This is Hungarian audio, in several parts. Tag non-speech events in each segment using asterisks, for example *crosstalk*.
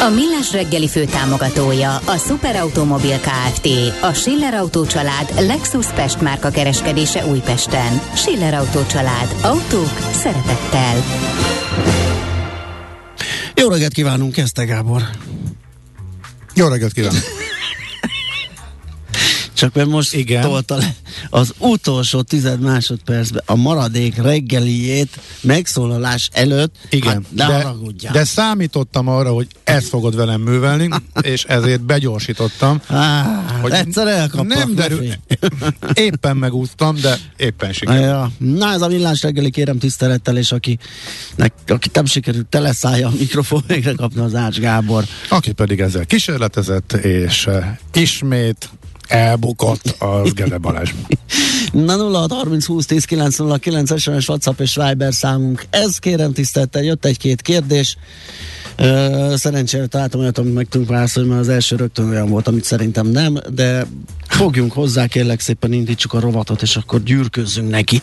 A Millás reggeli fő támogatója a Superautomobil KFT, a Schiller Auto család Lexus Pest márka kereskedése Újpesten. Schiller Auto család. Autók szeretettel. Jó reggelt kívánunk, kezdte Gábor. Jó reggelt kívánok! Csak mert most Igen. tolta le az utolsó tized másodpercben a maradék reggeliét megszólalás előtt. Igen, hát, de, de, de számítottam arra, hogy ezt fogod velem művelni, *laughs* és ezért begyorsítottam. Ah, hogy egyszer elkaptak. Nem derül. *laughs* Éppen megúsztam, de éppen sikerült. Ja. Na ez a villás reggeli kérem tisztelettel, és aki, nek, aki nem sikerült teleszállja a mikrofon, végre kapna az Ács Gábor. Aki pedig ezzel kísérletezett, és uh, ismét elbukott az Gede Balázs. *laughs* Na 0 30 20 10 909 SMS, WhatsApp és Viber számunk. Ez kérem tiszteltel, jött egy-két kérdés. Szerencsére találtam olyat, amit meg tudunk válaszolni, mert az első rögtön olyan volt, amit szerintem nem, de fogjunk hozzá, kérlek szépen indítsuk a rovatot, és akkor gyűrközzünk neki.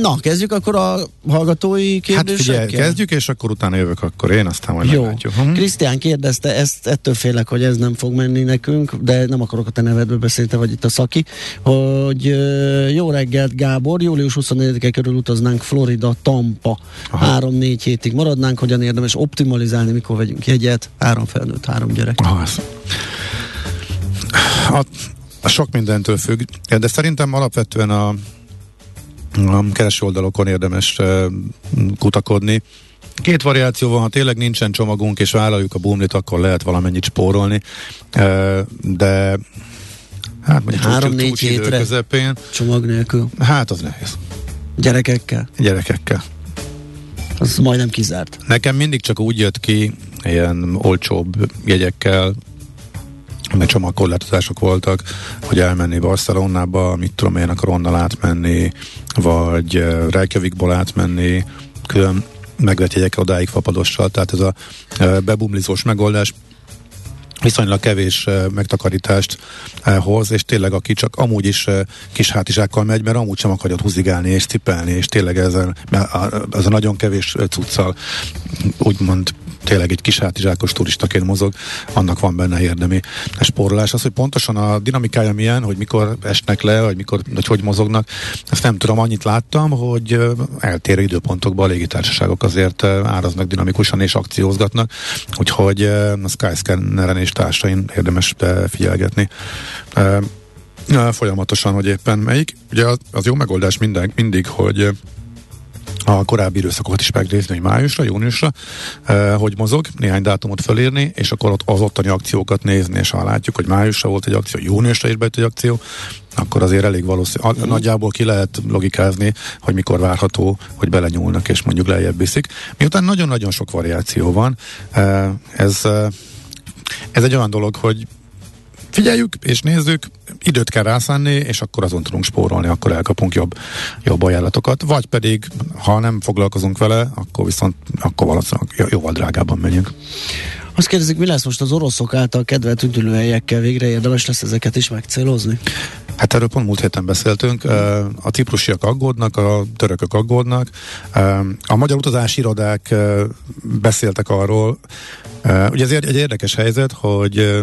Na, kezdjük akkor a hallgatói kérdésekkel? Hát figyelj, kezdjük, és akkor utána jövök akkor én, aztán majd Jó. Hm? Krisztián kérdezte, ezt ettől félek, hogy ez nem fog menni nekünk, de nem akarok a te nevedbe beszélni, vagy itt a szaki, hogy jó reggelt Gábor, július 24-e körül utaznánk Florida, Tampa. Három-négy hétig maradnánk, hogyan érdemes optimalizálni, mikor vegyünk jegyet, három felnőtt, három gyerek. Aha, ez. A, a sok mindentől függ, de szerintem alapvetően a a kereső oldalokon érdemes kutakodni. Két variáció van, ha tényleg nincsen csomagunk, és vállaljuk a bumlit, akkor lehet valamennyit spórolni, de hát mondjuk három-négy hétre közepén. Csomag nélkül. Hát az nehéz. Gyerekekkel? Gyerekekkel. Az majdnem kizárt. Nekem mindig csak úgy jött ki, ilyen olcsóbb jegyekkel, csomagkorlátozások voltak, hogy elmenni Barcelonába, mit tudom én, akar onnan átmenni, vagy eh, Reykjavikból átmenni, külön megvett jegyekkel odáig fapadossal, tehát ez a eh, bebumlizós megoldás viszonylag kevés uh, megtakarítást hoz, és tényleg aki csak amúgy is kis hátizsákkal megy, mert amúgy sem akarja húzigálni és cipelni, és tényleg ezen, ez a nagyon kevés cuccal úgymond tényleg egy kis hátizsákos turistaként mozog, annak van benne érdemi spórolás. Az, hogy pontosan a dinamikája milyen, hogy mikor esnek le, vagy mikor, vagy hogy mozognak, ezt nem tudom, annyit láttam, hogy eltérő időpontokban a légitársaságok azért áraznak dinamikusan és akciózgatnak, úgyhogy a Skyscanneren és társain érdemes figyelgetni folyamatosan, hogy éppen melyik. Ugye az, az jó megoldás minden, mindig, hogy a korábbi időszakokat is megnézni, hogy májusra, júniusra, eh, hogy mozog, néhány dátumot fölírni, és akkor ott az ottani akciókat nézni, és ha látjuk, hogy májusra volt egy akció, júniusra is bejött egy akció, akkor azért elég valószínű, uh-huh. nagyjából ki lehet logikázni, hogy mikor várható, hogy belenyúlnak, és mondjuk lejjebb viszik. Miután nagyon-nagyon sok variáció van, eh, ez, eh, ez egy olyan dolog, hogy figyeljük és nézzük, időt kell rászánni, és akkor azon tudunk spórolni, akkor elkapunk jobb, jobb ajánlatokat, vagy pedig, ha nem foglalkozunk vele, akkor viszont akkor valószínűleg jóval drágában megyünk. Azt kérdezik, mi lesz most az oroszok által kedvelt üdülőhelyekkel végre érdemes lesz ezeket is megcélozni? Hát erről pont múlt héten beszéltünk. A ciprusiak aggódnak, a törökök aggódnak. A magyar utazási irodák beszéltek arról, ugye ez egy érdekes helyzet, hogy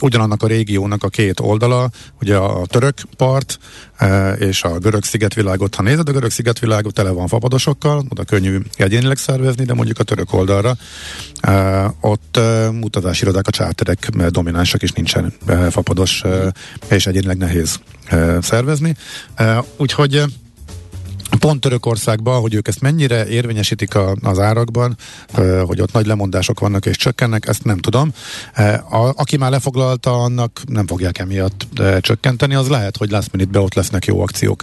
ugyanannak a régiónak a két oldala, ugye a török part e, és a görög szigetvilágot, ha nézed, a görög szigetvilágot tele van fapadosokkal, oda könnyű egyénileg szervezni, de mondjuk a török oldalra e, ott e, utazásirodák, a csáterek dominánsak is nincsen fapados, és egyénileg nehéz szervezni. Úgyhogy pont Törökországban, hogy ők ezt mennyire érvényesítik a, az árakban, hogy ott nagy lemondások vannak és csökkennek, ezt nem tudom. A, aki már lefoglalta, annak nem fogják emiatt csökkenteni, az lehet, hogy last minute ott lesznek jó akciók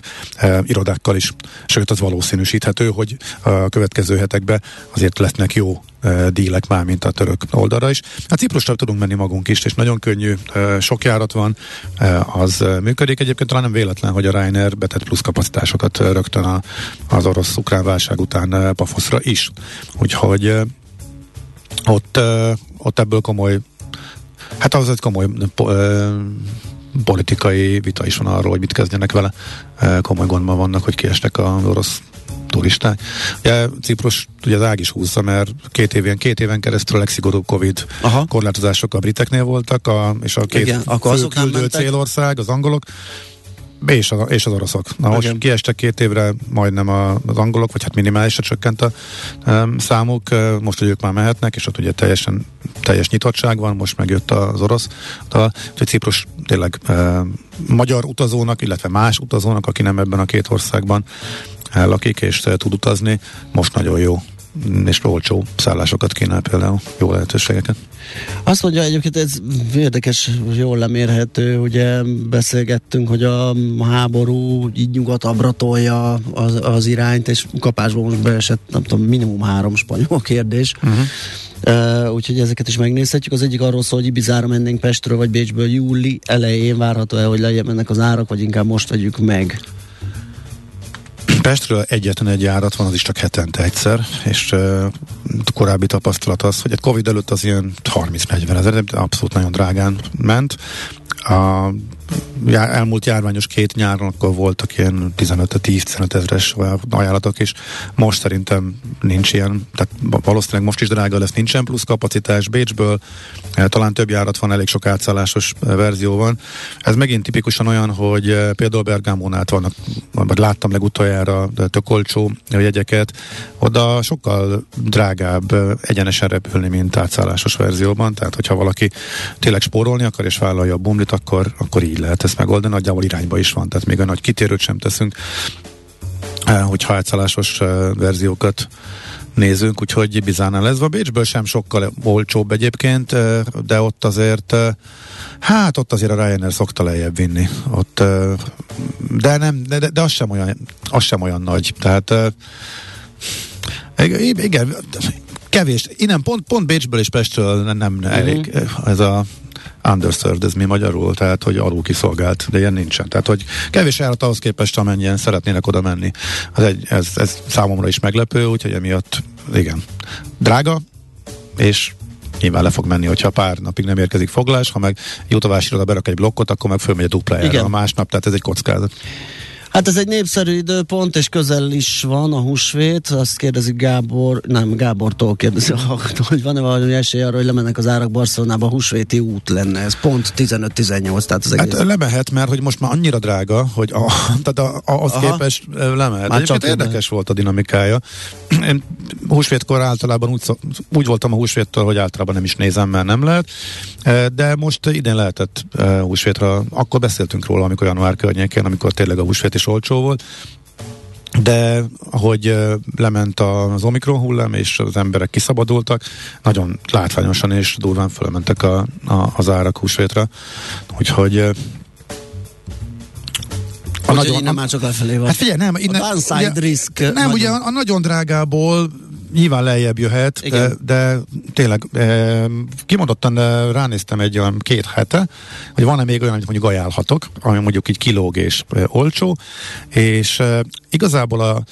irodákkal is. Sőt, az valószínűsíthető, hogy a következő hetekben azért lesznek jó dílek már, mint a török oldalra is. Hát Ciprusra tudunk menni magunk is, és nagyon könnyű, sok járat van, az működik. Egyébként talán nem véletlen, hogy a Ryanair betett plusz kapacitásokat rögtön a, az orosz-ukrán válság után Pafoszra is. Úgyhogy ott, ott ebből komoly Hát az egy komoly politikai vita is van arról, hogy mit kezdjenek vele. Komoly gondban vannak, hogy kiestek az orosz turisták. Ugye Ciprus ugye az ág is húzza, mert két éven, két éven keresztül a legszigorúbb Covid Aha. korlátozások a briteknél voltak, a, és a két Igen, akkor fő küldő célország, az angolok, és, az, és az oroszok. Na most kiestek két évre majdnem az angolok, vagy hát minimálisra csökkent a um, számuk, most, hogy ők már mehetnek, és ott ugye teljesen teljes nyitottság van, most megjött az orosz. Úgyhogy Ciprus tényleg um, magyar utazónak, illetve más utazónak, aki nem ebben a két országban lakik és tud utazni, most nagyon jó és olcsó szállásokat kínál például, jó lehetőségeket. Azt mondja egyébként ez érdekes, jól lemérhető, ugye beszélgettünk, hogy a háború így nyugatabbra tolja az, az irányt, és kapásból most beesett, nem tudom, minimum három spanyol kérdés. Uh-huh. Uh, úgyhogy ezeket is megnézhetjük. Az egyik arról szól, hogy Ibizára mennénk Pestről vagy Bécsből júli elején várható-e, hogy legyen ennek az árak, vagy inkább most vegyük meg? Pestről egyetlen egy járat van, az is csak hetente egyszer, és uh, korábbi tapasztalat az, hogy a Covid előtt az ilyen 30-40 ezer, abszolút nagyon drágán ment. A já, elmúlt járványos két nyáron akkor voltak ilyen 15-10-15 ezeres ajánlatok, és most szerintem nincs ilyen, tehát valószínűleg most is drága lesz, nincsen plusz kapacitás Bécsből, eh, talán több járat van, elég sok átszállásos eh, verzió van. Ez megint tipikusan olyan, hogy eh, például Bergámónál vannak, vagy láttam legutoljára tök olcsó jegyeket, oda sokkal drágább egyenesen repülni, mint átszállásos verzióban, tehát hogyha valaki tényleg spórolni akar és vállalja a bumlit, akkor, akkor így lehet ezt megoldani, nagyjából irányba is van, tehát még a nagy kitérőt sem teszünk, hogy hátszálásos eh, verziókat nézünk, úgyhogy bizánál ez. A Bécsből sem sokkal olcsóbb egyébként, de ott azért hát ott azért a Ryanair szokta lejjebb vinni. Ott, de nem, de, de az sem olyan, az sem olyan nagy. Tehát igen, kevés. Innen pont, pont Bécsből és Pestről nem, nem uh-huh. elég ez a underserved, ez mi magyarul, tehát hogy alul kiszolgált, de ilyen nincsen. Tehát, hogy kevés járat ahhoz képest, amennyien szeretnének oda menni. Az egy, ez, ez számomra is meglepő, úgyhogy emiatt igen. Drága, és nyilván le fog menni, hogyha pár napig nem érkezik foglás, ha meg jutovási iroda berak egy blokkot, akkor meg fölmegy a duplájára a másnap, tehát ez egy kockázat. Hát ez egy népszerű időpont, és közel is van a húsvét. Azt kérdezik Gábor, nem, Gábortól kérdezi, hogy van-e valami esély arra, hogy lemennek az árak Barcelonába, húsvéti út lenne. Ez pont 15-18, tehát az egész. Hát lemehet, mert hogy most már annyira drága, hogy a, *laughs* tehát a, a, az Aha. képest lemehet. Már csak érdekes volt a dinamikája. *clears throat* Én húsvétkor általában úgy, úgy voltam a húsvéttől, hogy általában nem is nézem, mert nem lehet. De most idén lehetett húsvétra. Akkor beszéltünk róla, amikor január környékén, amikor tényleg a húsvét is olcsó volt, de ahogy lement az Omikron hullám, és az emberek kiszabadultak, nagyon látványosan és durván fölmentek a, a, az árak húsvétra. Úgyhogy a nagyon, innen már csak lefelé van. Hát figyelj, nem, innen, a ugye, risk nem, nagyon... ugye a, a nagyon drágából nyilván lejjebb jöhet, de, de tényleg e, kimondottan e, ránéztem egy olyan két hete, hogy van-e még olyan, amit mondjuk ajánlhatok, ami mondjuk így kilóg és e, olcsó, és e, igazából a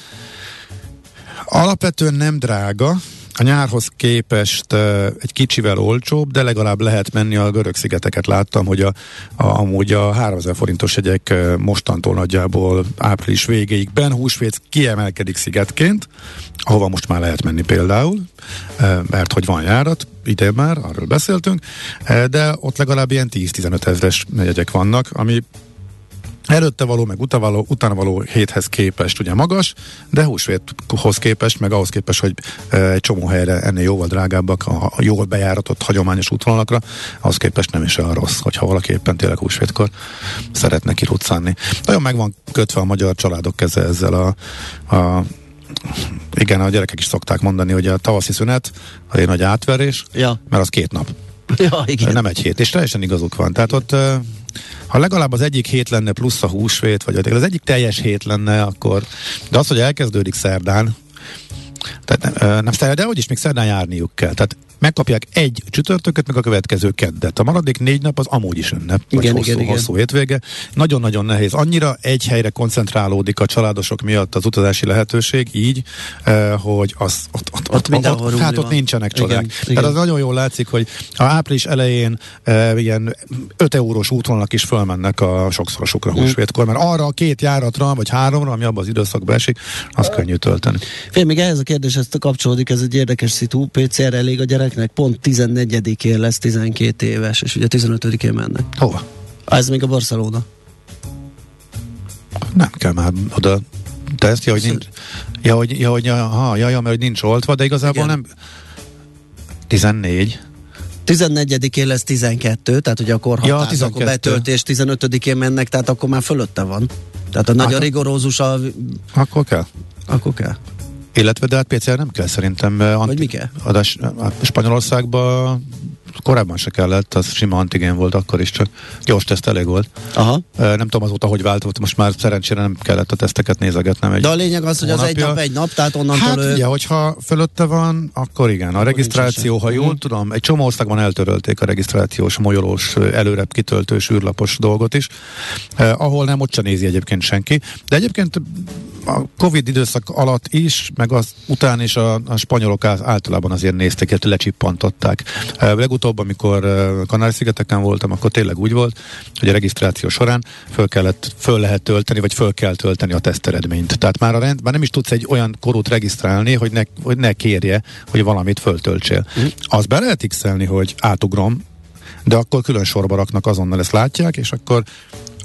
alapvetően nem drága, a nyárhoz képest egy kicsivel olcsóbb, de legalább lehet menni a görög szigeteket. Láttam, hogy a, a, amúgy a 3000 forintos jegyek mostantól nagyjából április végéig Ben Húsvét kiemelkedik szigetként, ahova most már lehet menni például, mert hogy van járat, idén már, arról beszéltünk, de ott legalább ilyen 10-15 ezres jegyek vannak, ami Előtte való, meg utána való, utána való héthez képest ugye magas, de húsvéthoz képest, meg ahhoz képest, hogy egy csomó helyre ennél jóval drágábbak, a, jól bejáratott hagyományos útvonalakra, ahhoz képest nem is olyan rossz, hogyha valaki éppen tényleg húsvétkor szeretne kiruccanni. Nagyon meg van kötve a magyar családok keze ezzel a, a igen, a gyerekek is szokták mondani, hogy a tavaszi szünet, a egy nagy átverés, ja. mert az két nap. Ja, igen. Nem egy hét, és teljesen igazuk van. Tehát ott ha legalább az egyik hét lenne plusz a húsvét, vagy az egyik teljes hét lenne, akkor, de az, hogy elkezdődik szerdán, tehát nem, nem szerdán, de hogy is még szerdán járniuk kell. Tehát megkapják egy csütörtököt, meg a következő keddet. A maradék négy nap az amúgy is ünnep, vagy igen, hosszú, igen, hosszú igen. hétvége. Nagyon-nagyon nehéz. Annyira egy helyre koncentrálódik a családosok miatt az utazási lehetőség, így, hogy az, ott, ott, ott, ott, ott, ott, hát ott nincsenek csodák. Igen, Tehát igen. az nagyon jól látszik, hogy a április elején eh, ilyen 5 eurós útvonalak is fölmennek a sokszorosukra hmm. húsvétkor, mert arra a két járatra, vagy háromra, ami abban az időszakban esik, az könnyű tölteni. Fél, még ehhez a kérdés ezt kapcsolódik, ez egy érdekes szitu. PCR elég a gyerek gyereknek pont 14-én lesz 12 éves, és ugye 15-én mennek. Hova? Ez még a Barcelona. Nem kell már oda de ezt, ja, hogy nincs, ja, hogy, ja, hogy, ha, ja, ja, mert hogy nincs oltva, de igazából Igen. nem 14. 14-én lesz 12, tehát ugye akkor határ, ja, 12. akkor betöltés, 15-én mennek, tehát akkor már fölötte van. Tehát a nagyon rigorózus a... Akkor kell. Akkor kell. Illetve de hát PCR nem kell szerintem. Vagy mi kell? Adás, Spanyolországban korábban se kellett, az sima antigén volt akkor is, csak gyors teszt elég volt. Aha. Nem tudom azóta, hogy változott, most már szerencsére nem kellett a teszteket nézegetnem. Egy De a lényeg az, hogy az egy nap egy nap, tehát onnantól hát, ő... ugye, hogyha fölötte van, akkor igen. A regisztráció, ha jól uh-huh. tudom, egy csomó országban eltörölték a regisztrációs, molyolós, előre kitöltős, űrlapos dolgot is, eh, ahol nem, ott se nézi egyébként senki. De egyébként a Covid időszak alatt is, meg az után is a, a spanyolok általában azért nézték, illetve lecsippantották. Legutóbb, amikor Kanári-szigeteken voltam, akkor tényleg úgy volt, hogy a regisztráció során föl, kellett, föl lehet tölteni, vagy föl kell tölteni a teszteredményt. Tehát már, a rend, már nem is tudsz egy olyan korút regisztrálni, hogy ne, hogy ne kérje, hogy valamit föltöltsél. Mm. Az be lehet x hogy átugrom, de akkor külön sorba raknak azonnal ezt látják, és akkor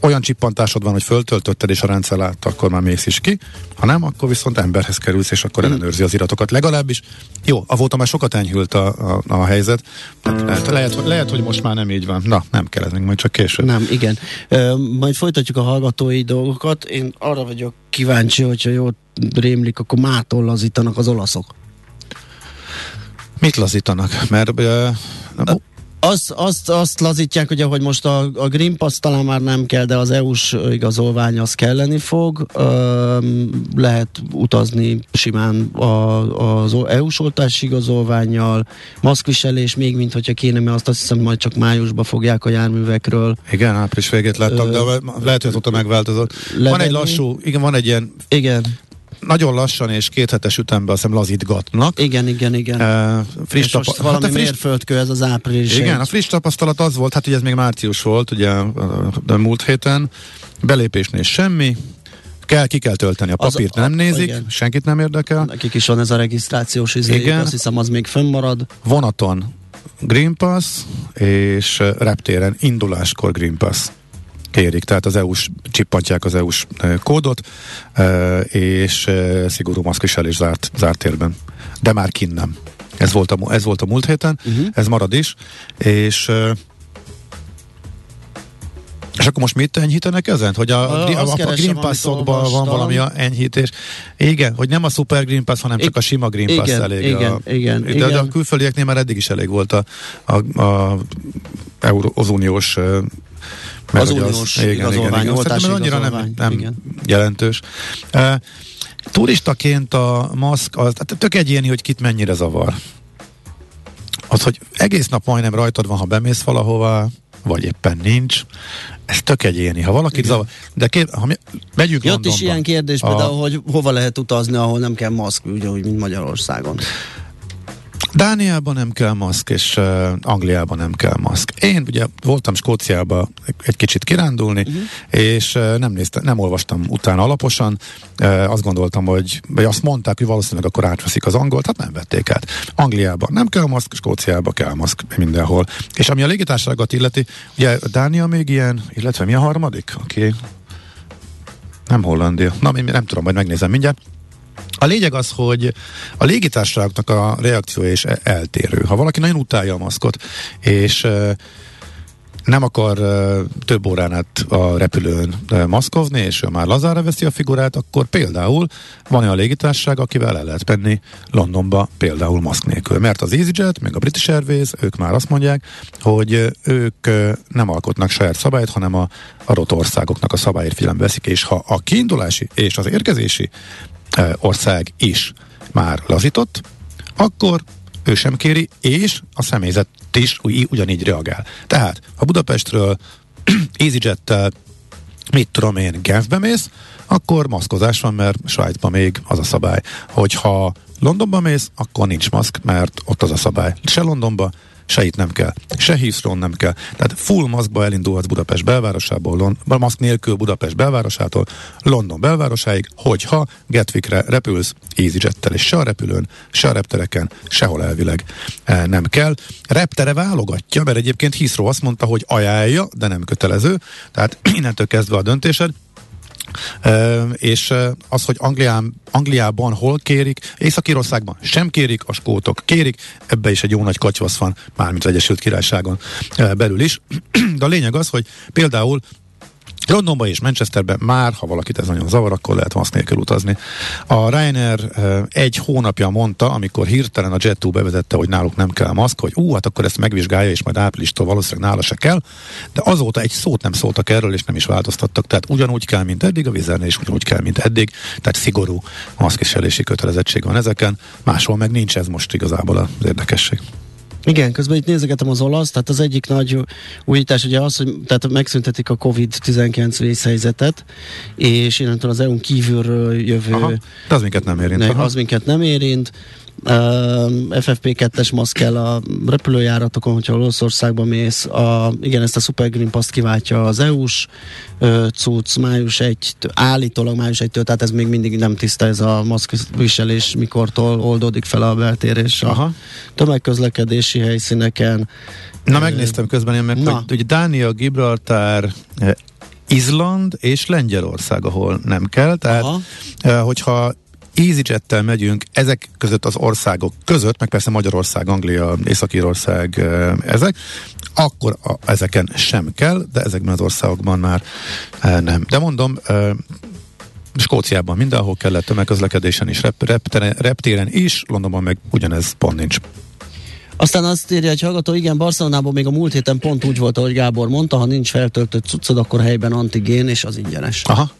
olyan csippantásod van, hogy föltöltötted és a rendszer látta, akkor már mész is ki. Ha nem, akkor viszont emberhez kerülsz, és akkor mm. ellenőrzi az iratokat. Legalábbis jó, a voltam már sokat enyhült a, a, a helyzet. Lehet, lehet, lehet, hogy most már nem így van. Na, nem kell ez még majd csak később. Nem, igen. E, majd folytatjuk a hallgatói dolgokat. Én arra vagyok kíváncsi, hogyha jól rémlik, akkor mától lazítanak az olaszok. Mit lazítanak? Mert uh, azt, azt, azt lazítják, hogy ahogy most a, a Green Pass talán már nem kell, de az EU-s igazolvány az kelleni fog. Ö, lehet utazni simán a, az EU-s oltási igazolványjal, maszkviselés még, mint hogyha kéne, mert azt, azt hiszem majd csak májusban fogják a járművekről. Igen, április végét láttam, de lehet, hogy azóta megváltozott. Levenni. Van egy lassú, igen, van egy ilyen igen nagyon lassan és két hetes ütemben azt hiszem lazítgatnak. Igen, igen, igen. Uh, friss tapa- most valami hát friss... mérföldkő ez az április. Igen, a friss tapasztalat az volt, hát ugye ez még március volt, ugye a múlt héten, belépésnél semmi, kell, ki kell tölteni a papírt, az, nem a, nézik, igen. senkit nem érdekel. Nekik is van ez a regisztrációs izé, igen. azt hiszem az még fönnmarad. Vonaton Green Pass, és reptéren induláskor Green Pass kérik, tehát az EU-s, csippantják az EU-s kódot, és szigorú maszkviselés zárt, zárt térben. De már kinn nem. Ez volt a, ez volt a múlt héten, uh-huh. ez marad is, és és akkor most mit enyhítenek ezen? Hogy a, a, a, a Green Pass-okban van valami enyhítés. Igen, hogy nem a Super Green Pass, hanem csak a sima Green Pass igen, elég. Igen, a, igen, de, igen. de a külföldieknél már eddig is elég volt a, a, a Euró, az uniós mert az uniós az, igazolvány, igen, igen. annyira nem, nem igen. jelentős. Uh, turistaként a maszk, az, tehát tök egyéni, hogy kit mennyire zavar. Az, hogy egész nap majdnem rajtad van, ha bemész valahova, vagy éppen nincs, ez tök egyéni. Ha valaki zavar, de kér, ha mi, megyünk Jött is ilyen kérdés, a... például, hogy hova lehet utazni, ahol nem kell maszk, ugye, úgy, mint Magyarországon. Dániában nem kell maszk, és uh, Angliában nem kell maszk. Én ugye voltam Skóciába egy kicsit kirándulni, uh-huh. és uh, nem, néztem, nem olvastam utána alaposan. Uh, azt gondoltam, hogy, vagy azt mondták, hogy valószínűleg akkor átveszik az angolt, hát nem vették át. Angliában nem kell maszk, Skóciában kell maszk mindenhol. És ami a légitársaságot illeti, ugye Dánia még ilyen, illetve mi a harmadik? Oké. Okay. Nem Hollandia. Na, nem tudom, majd megnézem mindjárt. A lényeg az, hogy a légitársaságoknak a reakciója is e- eltérő. Ha valaki nagyon utálja a maszkot, és nem akar több órán át a repülőn maszkozni, és ő már lazára veszi a figurát, akkor például van olyan légitársaság, akivel el lehet menni Londonba például maszk nélkül. Mert az EasyJet, meg a British Airways, ők már azt mondják, hogy ők nem alkotnak saját szabályt, hanem a adott országoknak a szabályért figyelembe veszik, és ha a kiindulási és az érkezési ország is már lazított, akkor ő sem kéri, és a személyzet is ugyanígy reagál. Tehát, ha Budapestről *clears throat* EasyJet-tel mit tudom én, Genfbe mész, akkor maszkozás van, mert Svájcban még az a szabály. Hogyha Londonba mész, akkor nincs maszk, mert ott az a szabály. Se Londonba, se itt nem kell, se heathrow nem kell. Tehát full maszkba elindulhatsz Budapest belvárosából, Lon- maszk nélkül Budapest belvárosától, London belvárosáig, hogyha Gatwickre repülsz EasyJettel, és se a repülőn, se a reptereken, sehol elvileg e, nem kell. Reptere válogatja, mert egyébként Heathrow azt mondta, hogy ajánlja, de nem kötelező, tehát innentől kezdve a döntésed, és az, hogy Anglián, Angliában hol kérik, Észak-Írországban sem kérik, a skótok kérik, ebbe is egy jó nagy katyvasz van, mármint az Egyesült Királyságon belül is. *clears throat* De a lényeg az, hogy például Londonban és Manchesterben már, ha valakit ez nagyon zavar, akkor lehet maszk nélkül utazni. A Ryanair egy hónapja mondta, amikor hirtelen a Jet2 bevezette, hogy náluk nem kell maszk, hogy ú, hát akkor ezt megvizsgálja, és majd áprilistól valószínűleg nála se kell, de azóta egy szót nem szóltak erről, és nem is változtattak. Tehát ugyanúgy kell, mint eddig, a vizernél is ugyanúgy kell, mint eddig, tehát szigorú maszkviselési kötelezettség van ezeken, máshol meg nincs ez most igazából az érdekesség. Igen, közben itt nézegetem az olasz, tehát az egyik nagy újítás ugye az, hogy tehát megszüntetik a COVID-19 vészhelyzetet, és innentől az EU-n kívülről jövő... Aha, de az minket nem érint. Ne, az minket nem érint. Uh, FFP2-es maszk kell a repülőjáratokon, hogyha Olaszországba mész. A, igen, ezt a Super Green Pass kiváltja az EU-s cucc május 1 állítólag május 1 tehát ez még mindig nem tiszta ez a maszkviselés, mikortól oldódik fel a beltérés a tömegközlekedési helyszíneken. Na, megnéztem közben én meg, Na. hogy, hogy Dánia, Gibraltár, Izland és Lengyelország, ahol nem kell. Tehát, Aha. hogyha EasyJet-tel megyünk ezek között az országok között, meg persze Magyarország, Anglia, Észak-Írország, ezek, akkor a, ezeken sem kell, de ezekben az országokban már nem. De mondom, Skóciában mindenhol kellett, tömegközlekedésen is, rep, repteren, reptéren is, Londonban meg ugyanez pont nincs. Aztán azt írja egy hallgató, igen, Barcelonában még a múlt héten pont úgy volt, ahogy Gábor mondta, ha nincs feltöltött cuccod, akkor helyben antigén, és az ingyenes. Aha,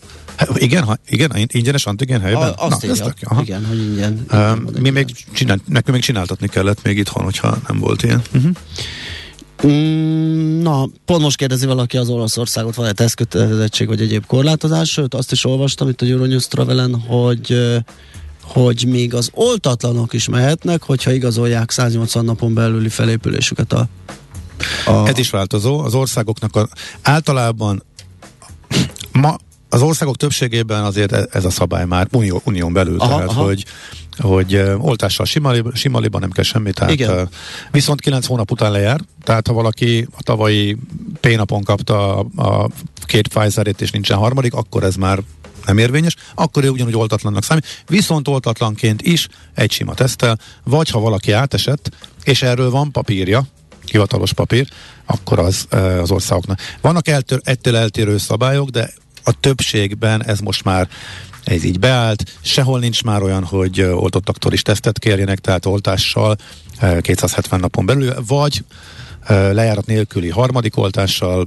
igen, ha, igen, ingyenes antigén helyben? A, azt Na, írja, tök, igen, hogy ingyen. Uh, mi még csinál, nekünk még csináltatni kellett még itthon, hogyha nem volt ilyen. Uh-huh. Mm, na, pont most kérdezi valaki az Olaszországot, van-e tesztkötelezettség vagy egyéb korlátozás, sőt azt is olvastam itt a Euronews Travelen, hogy hogy még az oltatlanok is mehetnek, hogyha igazolják 180 napon belüli felépülésüket a, a... Ez is változó. Az országoknak a, általában ma az országok többségében azért e- ez a szabály már unió, unión belül, aha, tehát aha. hogy hogy oltással simaliban, simaliban nem kell semmi, tehát Igen. Viszont 9 hónap után lejár, tehát ha valaki a tavalyi P-napon kapta a, a két Pfizer-ét és nincsen harmadik, akkor ez már nem érvényes, akkor ő ugyanúgy oltatlannak számít, viszont oltatlanként is egy sima tesztel, vagy ha valaki átesett, és erről van papírja, hivatalos papír, akkor az az országoknak. Vannak eltör, ettől eltérő szabályok, de a többségben ez most már ez így beállt, sehol nincs már olyan, hogy oltottaktól is tesztet kérjenek, tehát oltással 270 napon belül, vagy lejárat nélküli harmadik oltással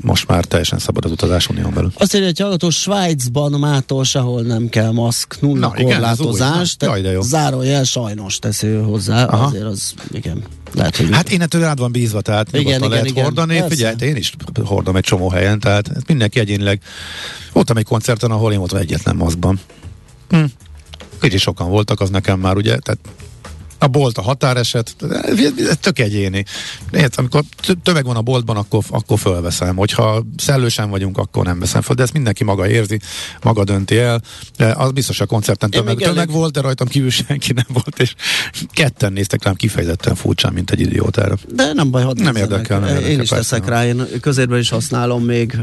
most már teljesen szabad az utazás unión belül. Azt írja, hogy hallgató Svájcban mától sehol nem kell maszk, nulla Na, korlátozás. Igen, de jó. Zárójel sajnos teszi hozzá, Aha. azért az, igen. Lehet, hogy hát én ettől rád van bízva, tehát igen, igen, lehet igen, hordani. Persze. Figyelj, én is hordom egy csomó helyen, tehát mindenki egyénileg. Voltam egy koncerten, ahol én voltam egyetlen maszkban. Hm. Kicsit sokan voltak, az nekem már ugye, tehát A bolt a határeset, tök egyéni. Érted, amikor tömeg van a boltban, akkor, akkor fölveszem. Hogyha szellősen vagyunk, akkor nem veszem föl. De ezt mindenki maga érzi, maga dönti el. Az biztos a koncerten tömeg, tömeg elég... volt, de rajtam kívül senki nem volt, és ketten néztek rám kifejezetten furcsán, mint egy idiótára. De nem baj, hadd nem érdekel, nem érdekel. Én is teszek rá, én közérben is használom még.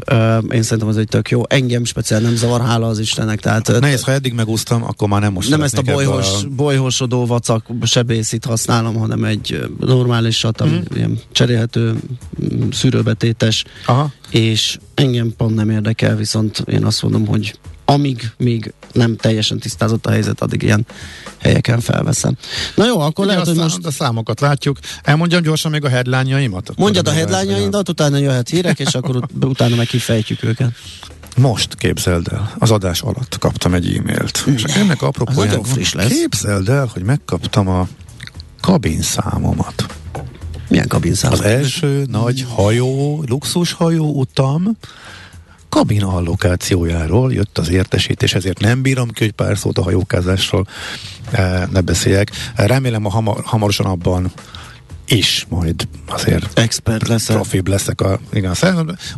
Én szerintem az egy tök jó. Engem speciál nem zavar, hála az Istennek. Tehát, Nehéz, ha eddig megúsztam, akkor már nem most Nem ezt a bolyhos, a... bolyhosodó vacak sebészit használom, hanem egy normálisat, mm. ilyen cserélhető, mm, szűrőbetétes, Aha. és engem pont nem érdekel, viszont én azt mondom, hogy amíg még nem teljesen tisztázott a helyzet, addig ilyen helyeken felveszem. Na jó, akkor Ugye lehet, hogy most... A számokat látjuk. Elmondjam gyorsan még a headline-jaimat? Mondjad a headline-jaidat, utána jöhet hírek, és akkor utána meg kifejtjük őket. Most képzeld el, az adás alatt kaptam egy e-mailt. És ennek apropóján. Képzeld el, hogy megkaptam a kabinszámomat. Milyen kabinszámot? Az első nagy hajó, luxushajó utam kabin allokációjáról jött az értesítés, ezért nem bírom ki, hogy pár szót a hajókázásról eh, ne beszéljek. Remélem, a hamar, hamarosan abban is majd azért expert leszek. Profibb leszek a, igen,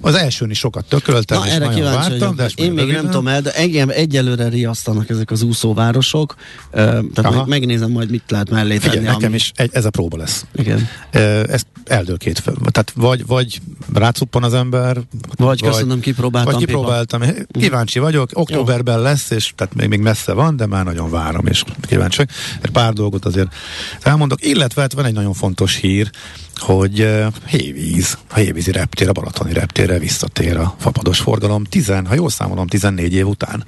az elsőn is sokat tököltem, Na, és erre nagyon vártam, de Én még nem tudom el, de engem egyelőre riasztanak ezek az úszóvárosok, uh, tehát Aha. megnézem majd mit lehet mellé tenni. Figyelj, nekem ami... is egy, ez a próba lesz. Igen. Uh, ezt eldől két fel. Tehát vagy, vagy rácuppan az ember, vagy, vagy köszönöm, kipróbáltam. Vagy kipróbáltam. Pipa. Kíváncsi vagyok, októberben Jó. lesz, és tehát még, még messze van, de már nagyon várom, és kíváncsi Egy pár dolgot azért elmondok, illetve hát van egy nagyon fontos hír, hogy hévíz, a hévízi reptér, a balatoni reptérre visszatér a fapados forgalom, tizen, ha jól számolom, 14 év után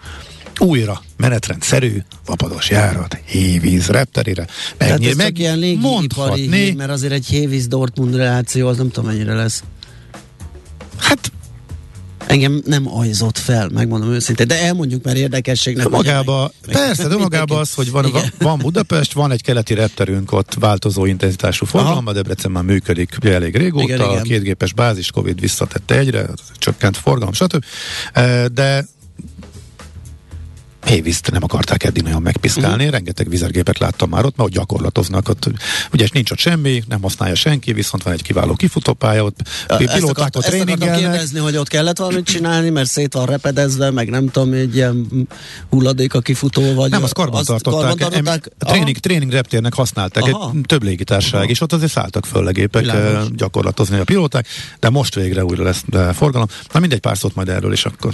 újra menetrendszerű vapados járat hévíz repterére. Meg, Tehát ez meg ilyen légiipari, mert azért egy hévíz Dortmund reláció, az nem tudom mennyire lesz. Hát Engem nem ajzott fel, megmondom őszintén, de elmondjuk már érdekességnek. Magába, meg, persze, de magába az, hogy van, van Budapest, van egy keleti repterünk ott változó intenzitású forgalomban, Debrecen már működik elég régóta, igen, igen. a kétgépes bázis Covid visszatette egyre, csökkent forgalom, stb. De Hévízt nem akarták eddig nagyon megpiszkálni, uh-huh. rengeteg vizergépet láttam már ott, mert ott gyakorlatoznak, ott, ugye nincs ott semmi, nem használja senki, viszont van egy kiváló kifutópálya, ott pilóták ott tréningelnek. kérdezni, hogy ott kellett valamit csinálni, mert szét van repedezve, meg nem tudom, egy ilyen hulladék a kifutó, vagy... Nem, azt karban tartották. tartották. Tréning, tréning reptérnek használták, egy, több légitársaság, és ott azért szálltak föl a gépek Világos. gyakorlatozni a pilóták, de most végre újra lesz forgalom. Na mindegy, pár szót majd erről is akkor.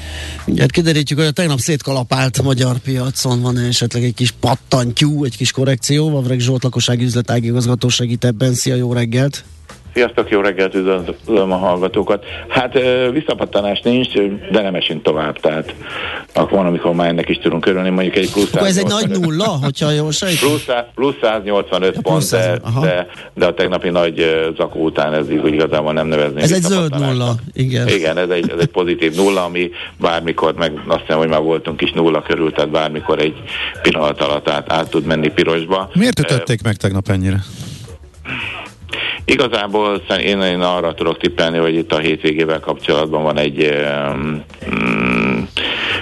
Mindjárt kiderítjük, hogy a tegnap szétkalapált magyar piacon van esetleg egy kis pattantyú, egy kis korrekció. Vavreg Zsolt lakossági üzletági igazgató segít ebben. Szia, jó reggelt! Sziasztok, jó reggelt, üdvözlöm a hallgatókat. Hát visszapattanás nincs, de nem esünk tovább, tehát akkor van, amikor már ennek is tudunk körülni, mondjuk egy plusz Akkor ez egy nagy nulla, hogyha jól sejtem? Plusz, plusz 185 ja, pont, de, de, de, a tegnapi nagy zakó után ez igazából nem nevezni. Ez egy zöld nulla, igen. Igen, ez egy, ez egy pozitív nulla, ami bármikor, meg azt hiszem, hogy már voltunk is nulla körül, tehát bármikor egy pillanat alatt át, át tud menni pirosba. Miért ütötték meg tegnap ennyire? Igazából én, én arra tudok tippelni, hogy itt a hétvégével kapcsolatban van egy um,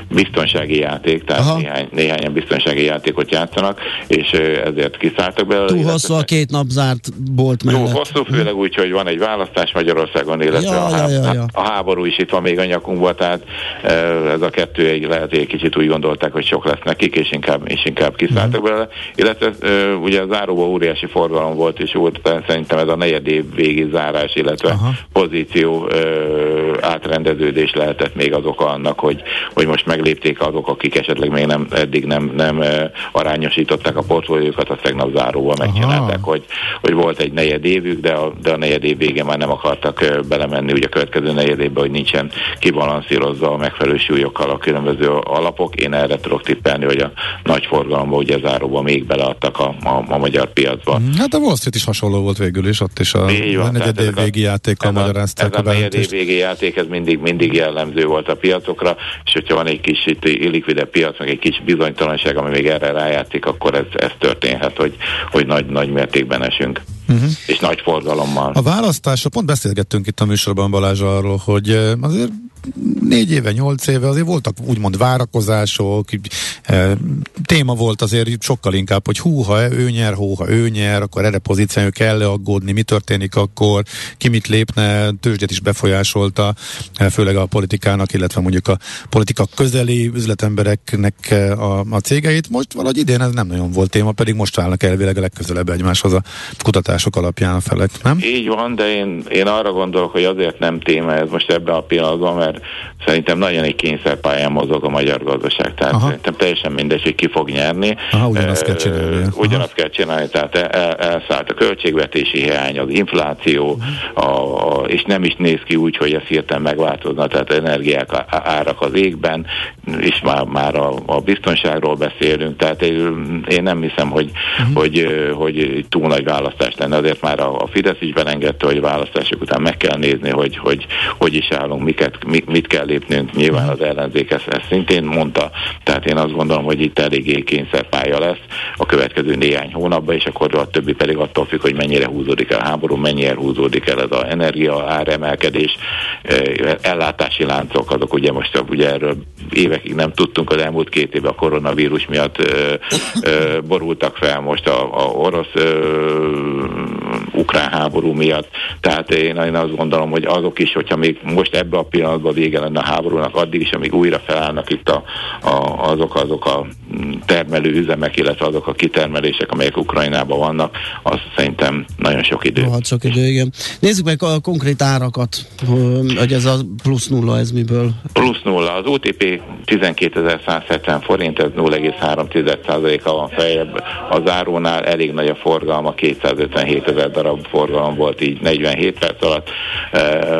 biztonsági játék, tehát néhány, néhányan biztonsági játékot játszanak, és ezért kiszálltak belőle. Túl hosszú a két nap zárt bolt mellett. Túl hosszú, főleg úgy, hogy van egy választás Magyarországon, illetve ja, a, há- ja, ja, ja. a háború is itt van még a nyakunkban, tehát ez a kettő egy, lehet, hogy egy kicsit úgy gondolták, hogy sok lesz nekik, és inkább, és inkább kiszálltak uh-huh. belőle. Illetve ugye az záróban óriási forgalom volt, és volt szerintem ez a negyed év végi zárás, illetve Aha. pozíció átrendeződés lehetett még az oka annak, hogy, hogy most meg meglépték azok, akik esetleg még nem, eddig nem, nem arányosították a portfóliókat, azt tegnap záróval megcsinálták, hogy, hogy volt egy negyed évük, de a, de a negyed év végén már nem akartak belemenni ugye a következő negyed évben, hogy nincsen kibalanszírozva a megfelelő súlyokkal a különböző alapok. Én erre tudok tippelni, hogy a nagy forgalomban ugye záróban még beleadtak a, a, a magyar piacba. Mhm. Hát a Wall Street is hasonló volt végül is, ott is a, a negyed év végi játékkal magyarázták ez a, a negyed év végi játék, ez mindig, mindig jellemző volt a piacokra, és hogyha van egy kis itt illikvide piac, meg egy kis bizonytalanság, ami még erre rájátszik, akkor ez, ez történhet, hogy, hogy nagy, nagy mértékben esünk. Uh-huh. és nagy forgalommal. A választásra pont beszélgettünk itt a műsorban Balázs arról, hogy azért négy éve, nyolc éve azért voltak úgymond várakozások, téma volt azért sokkal inkább, hogy hú, ha ő nyer, hú, ha ő nyer, akkor erre pozíció kell aggódni, mi történik akkor, ki mit lépne, tőzsdét is befolyásolta, főleg a politikának, illetve mondjuk a politika közeli üzletembereknek a, a cégeit. Most valahogy idén ez nem nagyon volt téma, pedig most állnak elvileg a legközelebb egymáshoz a kutatások alapján a felek, nem? Így van, de én, én arra gondolok, hogy azért nem téma ez most ebben a pillanatban, mert szerintem nagyon egy kényszerpályán mozog a magyar gazdaság. Tehát Aha. szerintem teljesen mindegy, hogy ki fog nyerni. Aha, ugyanazt kell csinálni. Ugyanazt kell csinálni, tehát el, elszállt a költségvetési hiány, az infláció, a, a, és nem is néz ki úgy, hogy ez hirtelen megváltozna, tehát energiák árak az égben, és már, már a, a biztonságról beszélünk, tehát én, én nem hiszem, hogy, uh-huh. hogy, hogy túl nagy választás lenne, azért már a, a Fidesz is belengedte, hogy választások után meg kell nézni, hogy hogy, hogy is állunk, miket, mi, mit kell lépnünk, nyilván az ellenzék ezt, ezt szintén mondta, tehát én azt gondolom, hogy itt eléggé kényszerpálya lesz a következő néhány hónapban, és akkor a többi pedig attól függ, hogy mennyire húzódik el a háború, mennyire húzódik el ez az energia áremelkedés, ellátási láncok, azok ugye most ugye erről évekig nem tudtunk, az elmúlt két évben a koronavírus miatt ö, ö, borultak fel most a, a orosz ukrán háború miatt, tehát én, én azt gondolom, hogy azok is, hogyha még most ebbe a pillanatban vége lenne a háborúnak, addig is, amíg újra felállnak itt a, a, azok, azok a termelő üzemek, illetve azok a kitermelések, amelyek Ukrajnában vannak, az szerintem nagyon sok idő. Hát sok idő, igen. Nézzük meg a konkrét árakat, hogy ez a plusz nulla, ez miből? Plusz nulla. Az OTP 12.170 forint, ez 0,3%-a van feljebb. A zárónál elég nagy a forgalma, 257 ezer darab forgalom volt így 47 perc alatt.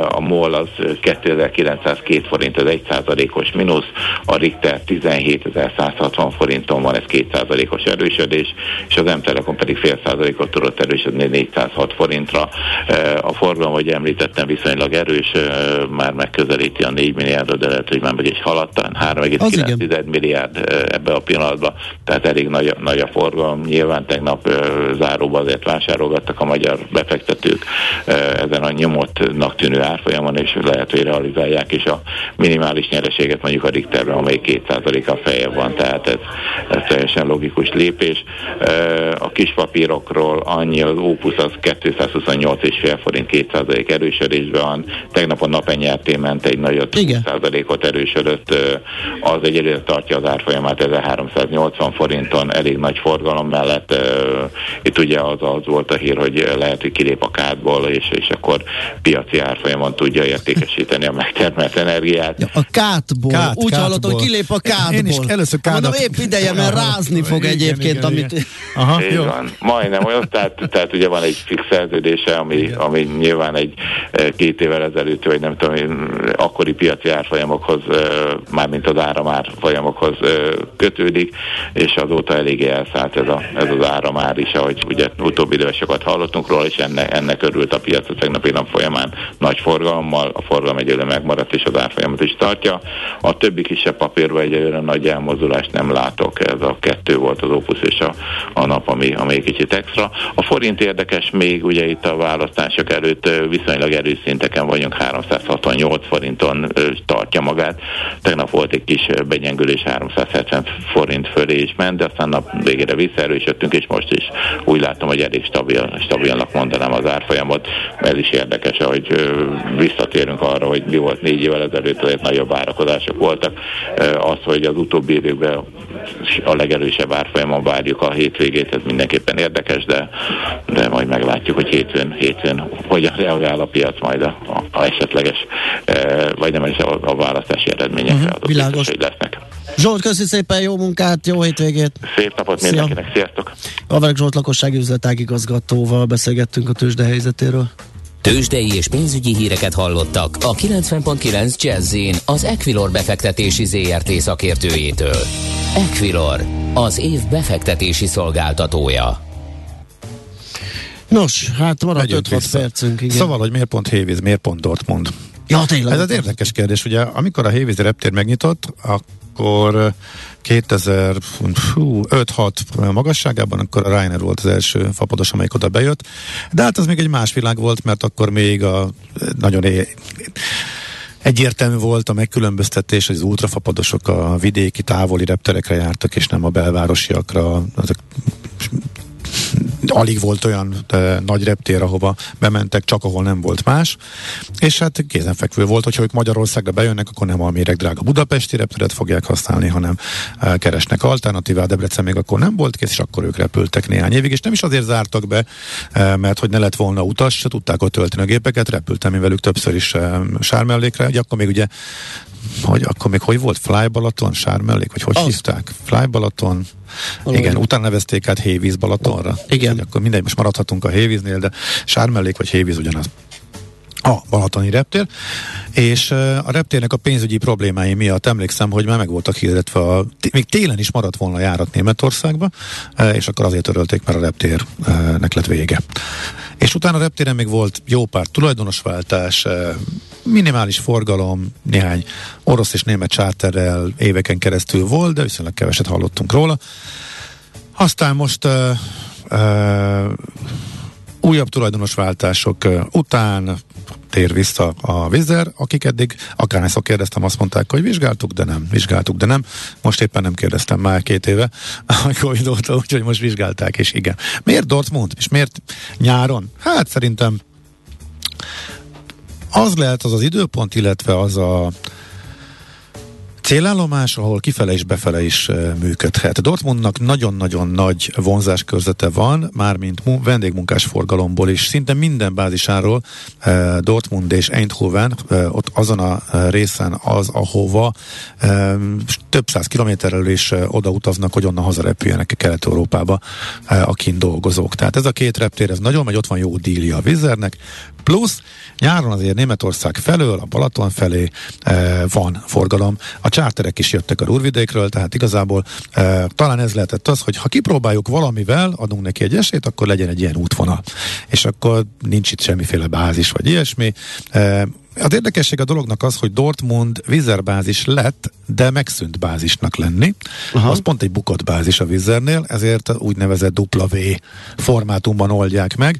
A MOL az 2902 forint, ez 1%-os mínusz. A Richter 17.160 forinton van, ez 2%-os erősödés, és az M-Telekom pedig fél százalékot tudott erősödni 406 forintra. A forgalom, hogy említettem, viszonylag erős, már megközelíti a 4 milliárdot, de lehet, hogy már meg is haladta, 3,9 milliárd ebbe a pillanatban, tehát elég nagy, nagy a forgalom. Nyilván tegnap záróban azért vásárolgattak a magyar befektetők ezen a nyomottnak tűnő árfolyamon, és lehet, hogy realizálják is a minimális nyereséget mondjuk a Richterben, amely 2%-a feje van, tehát ez, ez teljesen logikus lépés. A kis papírokról annyi, az Opus az 228,5 forint 2% erősödésben van, tegnap a napenyerté ment egy nagyot, 20%-ot erősödött, az egyelőre tartja az árfolyamát 1380 forinton, elég nagy forgalom mellett. Itt ugye az, az volt a hír, hogy lehet, hogy kilép a kádból, és, és akkor piaci árfolyamon tudja értékesíteni a megtermelt energiát. Ja, a kátból. Kát, Úgy hallottam, hogy kilép a kádból. Én is először kádat. Mondom, épp ideje, mert rázni fog igen, egyébként, igen, amit... Igen. Aha, jó. Van, majdnem olyan, tehát, tehát ugye van egy fix szerződése, ami, ami nyilván egy két évvel ezelőtt, vagy nem tudom, akkori piaci árfolyamokhoz, mármint az áramár folyamokhoz kötődik, és azóta eléggé elszállt ez, a, ez az áramár is, ahogy ugye utóbbi időben sokat hallottunk róla, és ennek, ennek örült a piac a tegnapi nap folyamán nagy forgalommal, a forgalom egyelőre megmaradt, és az árfolyamat is tartja. A többi kisebb papírban egyelőre nagy elmozdulást nem látok, ez a kettő volt az Opus és a, a nap, ami, ami kicsit extra. A forint érdekes még, ugye itt a választások előtt viszonylag erős szinteken vagyunk, 368 forinton tartja magát. Tegnap volt egy kis begyengülés 370 forint fölé is ment, de aztán nap végére visszaerősödtünk, és most is úgy látom, hogy elég stabil, stabilnak mondanám az árfolyamot. Ez is érdekes, hogy visszatérünk arra, hogy mi volt négy évvel ezelőtt, azért nagyobb várakozások voltak. Az, hogy az utóbbi években a legerősebb árfolyamon várjuk a hétvégét, ez mindenképpen érdekes, de, de majd meglátjuk, hogy hétfőn, hétfőn hogyan reagál a piac majd a, a esetleges, vagy nem is a, a választási eredményekre, uh-huh, világos. hogy lesznek. Zsolt, köszi szépen, jó munkát, jó hétvégét! Szép napot Szia. mindenkinek, sziasztok! Averek Zsolt lakossági üzletágigazgatóval beszélgettünk a tőzsde helyzetéről. Tőzsdei és pénzügyi híreket hallottak a 90.9 jazz az Equilor befektetési ZRT szakértőjétől. Equilor, az év befektetési szolgáltatója. Nos, hát maradt 5 percünk. Igen. Szóval, hogy miért pont Hévíz, miért pont Dortmund? Ja, tényleg. Ez az érdekes kérdés, ugye, amikor a Hévízi reptér megnyitott, akkor 2005-6 magasságában, akkor a Ryanair volt az első fapados, amelyik oda bejött. De hát az még egy más világ volt, mert akkor még a nagyon é- Egyértelmű volt a megkülönböztetés, hogy az ultrafapadosok a vidéki, távoli repterekre jártak, és nem a belvárosiakra, azok alig volt olyan de, nagy reptér, ahova bementek, csak ahol nem volt más. És hát kézenfekvő volt, hogyha ők Magyarországra bejönnek, akkor nem a méreg drága budapesti repteret fogják használni, hanem e, keresnek alternatívát. Debrecen még akkor nem volt kész, és akkor ők repültek néhány évig, és nem is azért zártak be, e, mert hogy ne lett volna utas, se tudták ott tölteni a gépeket, repültem én velük többször is e, sármellékre, hogy akkor még ugye hogy akkor még hogy volt? Fly Balaton, Sármellék, vagy hogy az. hívták? Fly Balaton, Valami. igen, utána nevezték át Hévíz Balatonra. Igen. Úgy, akkor mindegy, most maradhatunk a Hévíznél, de Sármellék vagy Hévíz ugyanaz a Balatoni reptér, és a reptérnek a pénzügyi problémái miatt emlékszem, hogy már meg voltak hirdetve, a, még télen is maradt volna járat Németországba, és akkor azért törölték, mert a reptérnek lett vége. És utána a reptéren még volt jó pár tulajdonosváltás, minimális forgalom, néhány orosz és német charterrel éveken keresztül volt, de viszonylag keveset hallottunk róla. Aztán most uh, uh, újabb tulajdonosváltások után tér vissza a vizer, akik eddig akárhányszor kérdeztem, azt mondták, hogy vizsgáltuk, de nem, vizsgáltuk, de nem. Most éppen nem kérdeztem már két éve a Covid óta, úgyhogy most vizsgálták, és igen. Miért Dortmund? És miért nyáron? Hát szerintem az lehet az az időpont, illetve az a célállomás, ahol kifele és befele is működhet. Dortmundnak nagyon-nagyon nagy vonzáskörzete van, mármint vendégmunkás forgalomból is. Szinte minden bázisáról Dortmund és Eindhoven, ott azon a részen az, ahova több száz kilométerrel is oda utaznak, hogy onnan hazarepüljenek Kelet-Európába a kint dolgozók. Tehát ez a két reptér, ez nagyon megy, ott van jó dília a Vizernek, plusz nyáron azért Németország felől, a Balaton felé van forgalom. A csárterek is jöttek a Rurvidékről, tehát igazából e, talán ez lehetett az, hogy ha kipróbáljuk valamivel, adunk neki egy esélyt, akkor legyen egy ilyen útvonal. És akkor nincs itt semmiféle bázis vagy ilyesmi. E, az érdekesség a dolognak az, hogy Dortmund vizerbázis lett, de megszűnt bázisnak lenni. Aha. Az pont egy bukott bázis a vizernél, ezért úgynevezett W formátumban oldják meg.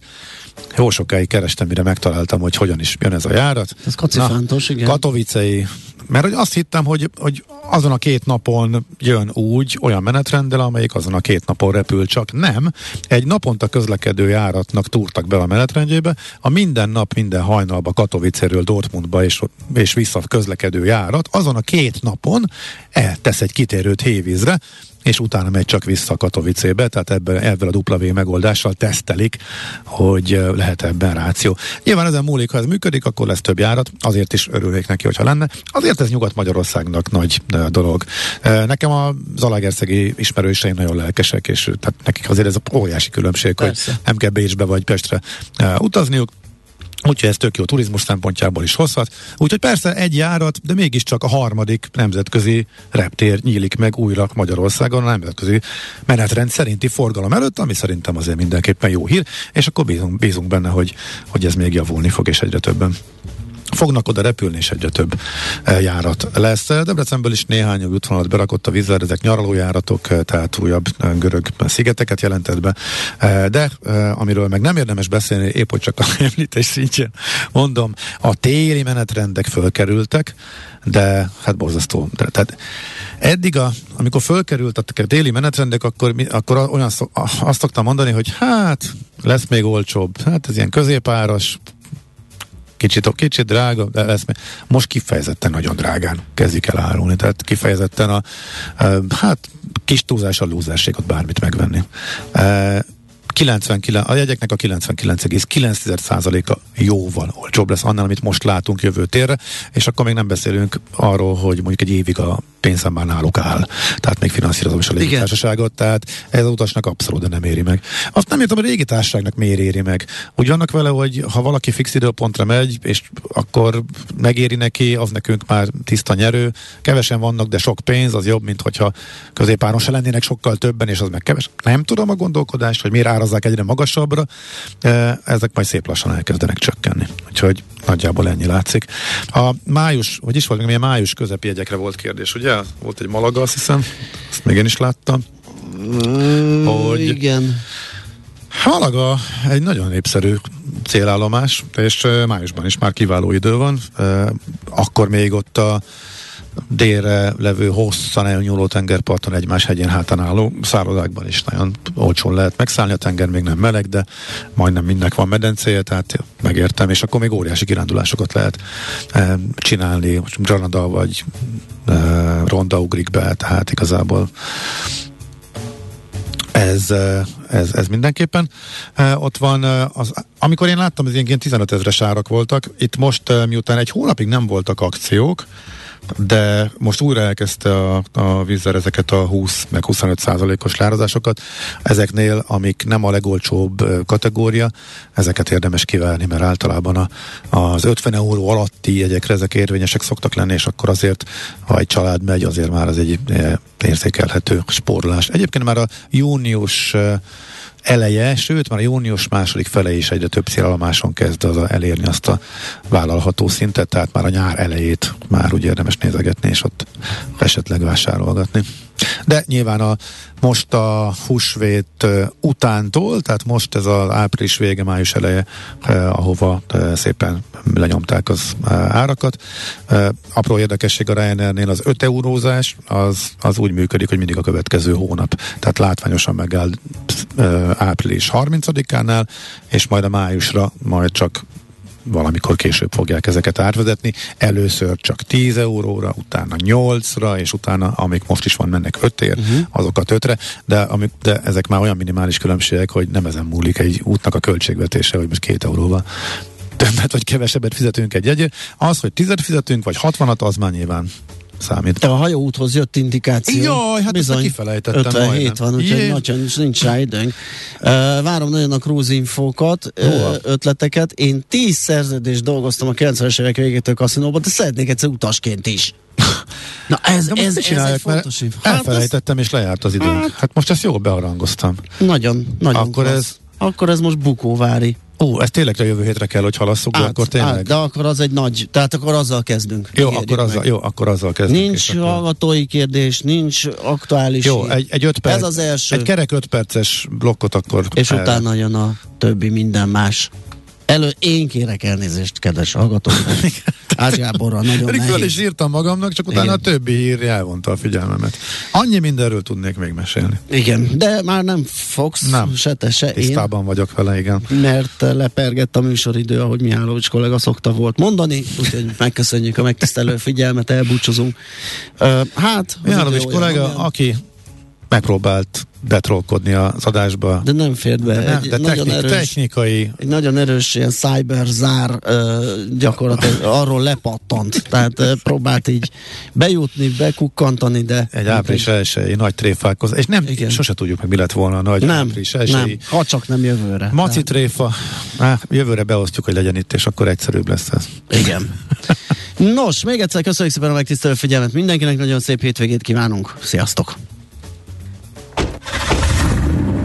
Jó sokáig kerestem, mire megtaláltam, hogy hogyan is jön ez a járat. Ez kacifántos, igen. Katowicei mert hogy azt hittem, hogy, hogy azon a két napon jön úgy, olyan menetrenddel, amelyik azon a két napon repül, csak nem. Egy naponta közlekedő járatnak túrtak be a menetrendjébe, a minden nap, minden hajnalba Katowice-ről Dortmundba és, és vissza közlekedő járat, azon a két napon eltesz egy kitérőt Hévízre, és utána megy csak vissza a Katowice-be, tehát ebben, ebben a W megoldással tesztelik, hogy lehet ebben ráció. Nyilván ezen múlik, ha ez működik, akkor lesz több járat, azért is örülnék neki, hogyha lenne. Azért ez Nyugat-Magyarországnak nagy dolog. Nekem a Zalagerszegi ismerőseim nagyon lelkesek, és tehát nekik azért ez a óriási különbség, Persze. hogy nem kell Bécsbe vagy Pestre utazniuk, Úgyhogy ez tök jó turizmus szempontjából is hozhat. Úgyhogy persze egy járat, de mégiscsak a harmadik nemzetközi reptér nyílik meg újra Magyarországon a nemzetközi menetrend szerinti forgalom előtt, ami szerintem azért mindenképpen jó hír, és akkor bízunk, bízunk benne, hogy, hogy ez még javulni fog, és egyre többen fognak oda repülni, és egyre több e, járat lesz. Debrecenből is néhány útvonalat berakott a vízzel, ezek nyaralójáratok, e, tehát újabb görög szigeteket jelentett be. De amiről meg nem érdemes beszélni, épp hogy csak a *laughs* említés szintjén mondom, a téli menetrendek fölkerültek, de hát borzasztó. Tehát eddig, a, amikor fölkerült a téli menetrendek, akkor, mi, akkor olyan szok, azt szoktam mondani, hogy hát lesz még olcsóbb, hát ez ilyen középáras, kicsit, kicsit drága, de lesz. Most kifejezetten nagyon drágán kezdik el árulni, tehát kifejezetten a, a hát kis túlzás a lúzásségot bármit megvenni. E, 99, a jegyeknek a 99,9%-a jóval olcsóbb lesz annál, amit most látunk jövő térre, és akkor még nem beszélünk arról, hogy mondjuk egy évig a pénzem már náluk áll. Tehát még finanszírozom is a légitársaságot, tehát ez az utasnak abszolút nem éri meg. Azt nem értem, a légitársaságnak miért éri meg. Úgy vannak vele, hogy ha valaki fix időpontra megy, és akkor megéri neki, az nekünk már tiszta nyerő. Kevesen vannak, de sok pénz, az jobb, mint hogyha középáron se lennének sokkal többen, és az meg keves. Nem tudom a gondolkodást, hogy miért árazzák egyre magasabbra. Ezek majd szép lassan elkezdenek csökkenni. Úgyhogy nagyjából ennyi látszik. A május, hogy is volt, milyen május közepi jegyekre volt kérdés, ugye? Volt egy Malaga, azt hiszem, ezt még én is láttam. Mm, hogy igen. Malaga egy nagyon népszerű célállomás, és májusban is már kiváló idő van. Akkor még ott a délre levő hosszan elnyúló tengerparton egymás hegyén hátán álló szállodákban is nagyon olcsón lehet megszállni. A tenger még nem meleg, de majdnem mindnek van medencéje, tehát megértem, és akkor még óriási kirándulásokat lehet e, csinálni, Granada vagy e, Ronda ugrik be, tehát igazából ez, eh, ez, ez mindenképpen. Ott van, az, amikor én láttam, az ilyen 15 ezres árak voltak, itt most miután egy hónapig nem voltak akciók, de most újra elkezdte a, a vízzel ezeket a 20 meg 25 százalékos lárazásokat. Ezeknél, amik nem a legolcsóbb kategória, ezeket érdemes kiválni, mert általában a, az 50 euró alatti jegyekre ezek érvényesek szoktak lenni, és akkor azért, ha egy család megy, azért már az egy érzékelhető spórolás. Egyébként már a június eleje, sőt már a június második fele is egyre több célállomáson kezd az elérni azt a vállalható szintet, tehát már a nyár elejét már úgy érdemes nézegetni, és ott esetleg vásárolgatni. De nyilván a, most a húsvét utántól, tehát most ez az április vége, május eleje, ahova szépen lenyomták az árakat. Eh, apró érdekesség a Ryanairnél az 5 eurózás, az, az úgy működik, hogy mindig a következő hónap. Tehát látványosan megáll április 30-ánál, és majd a májusra majd csak valamikor később fogják ezeket átvezetni. Először csak 10 euróra, utána 8-ra, és utána, amik most is van, mennek 5 ér, uh-huh. azokat 5-re, de, amik, de ezek már olyan minimális különbségek, hogy nem ezen múlik egy útnak a költségvetése, hogy most 2 euróval többet vagy kevesebbet fizetünk egy jegyért. Az, hogy tizet fizetünk, vagy hatvanat, az már nyilván számít. A hajóúthoz jött indikáció. Jaj, hát Bizony, ezt kifelejtettem 57 majdnem. van, úgyhogy nagyon nincs rá időnk. Uh, várom nagyon a cruise infókat, uh, ötleteket. Én tíz szerződést dolgoztam a 90-es évek végétől kaszinóban, de szeretnék egyszer utasként is. Na ez, de ez, ez, egy fontos info. Hát elfelejtettem, és lejárt az időnk. Hát, hát most ezt jól bearangoztam. Nagyon, nagyon Akkor klassz. ez akkor ez most bukóvári. Ó, ez tényleg a jövő hétre kell, hogy halasszuk, át, de akkor tényleg. Át, de akkor az egy nagy, tehát akkor azzal kezdünk. Jó, akkor azzal, jó, akkor azzal kezdünk. Nincs akkor... hallgatói kérdés, nincs aktuális. Jó, egy, egy öt perc, Ez az első. Egy kerek öt perces blokkot akkor. És el... utána jön a többi minden más. Elő, én kérek elnézést, kedves hallgatók. *laughs* Ázsiáborra nagyon Pedig nehéz. is írtam magamnak, csak utána Igen. a többi hír elvonta a figyelmemet. Annyi mindenről tudnék még mesélni. Igen, de már nem fogsz, nem. se te, se Tisztában én, vagyok vele, igen. Mert lepergett a műsoridő, ahogy Mihálovics kollega szokta volt mondani, úgyhogy megköszönjük a megtisztelő figyelmet, elbúcsúzunk. Uh, hát... Mihálovics kollega, olyan, aki megpróbált betrolkodni az adásba. De nem fért be. De, egy de nagyon technik, erős, technikai... Egy nagyon erős ilyen cyber zár uh, gyakorlatilag arról lepattant. Tehát uh, próbált így bejutni, bekukkantani, de... Egy április elsői nagy tréfálkozás. És nem, Igen. sose tudjuk meg, mi lett volna a nagy nem, április elsői. Nem, ha csak nem jövőre. Maci tehát. tréfa. Á, jövőre beosztjuk, hogy legyen itt, és akkor egyszerűbb lesz ez. Igen. Nos, még egyszer köszönjük szépen a megtisztelő figyelmet. Mindenkinek nagyon szép hétvégét kívánunk. Sziasztok!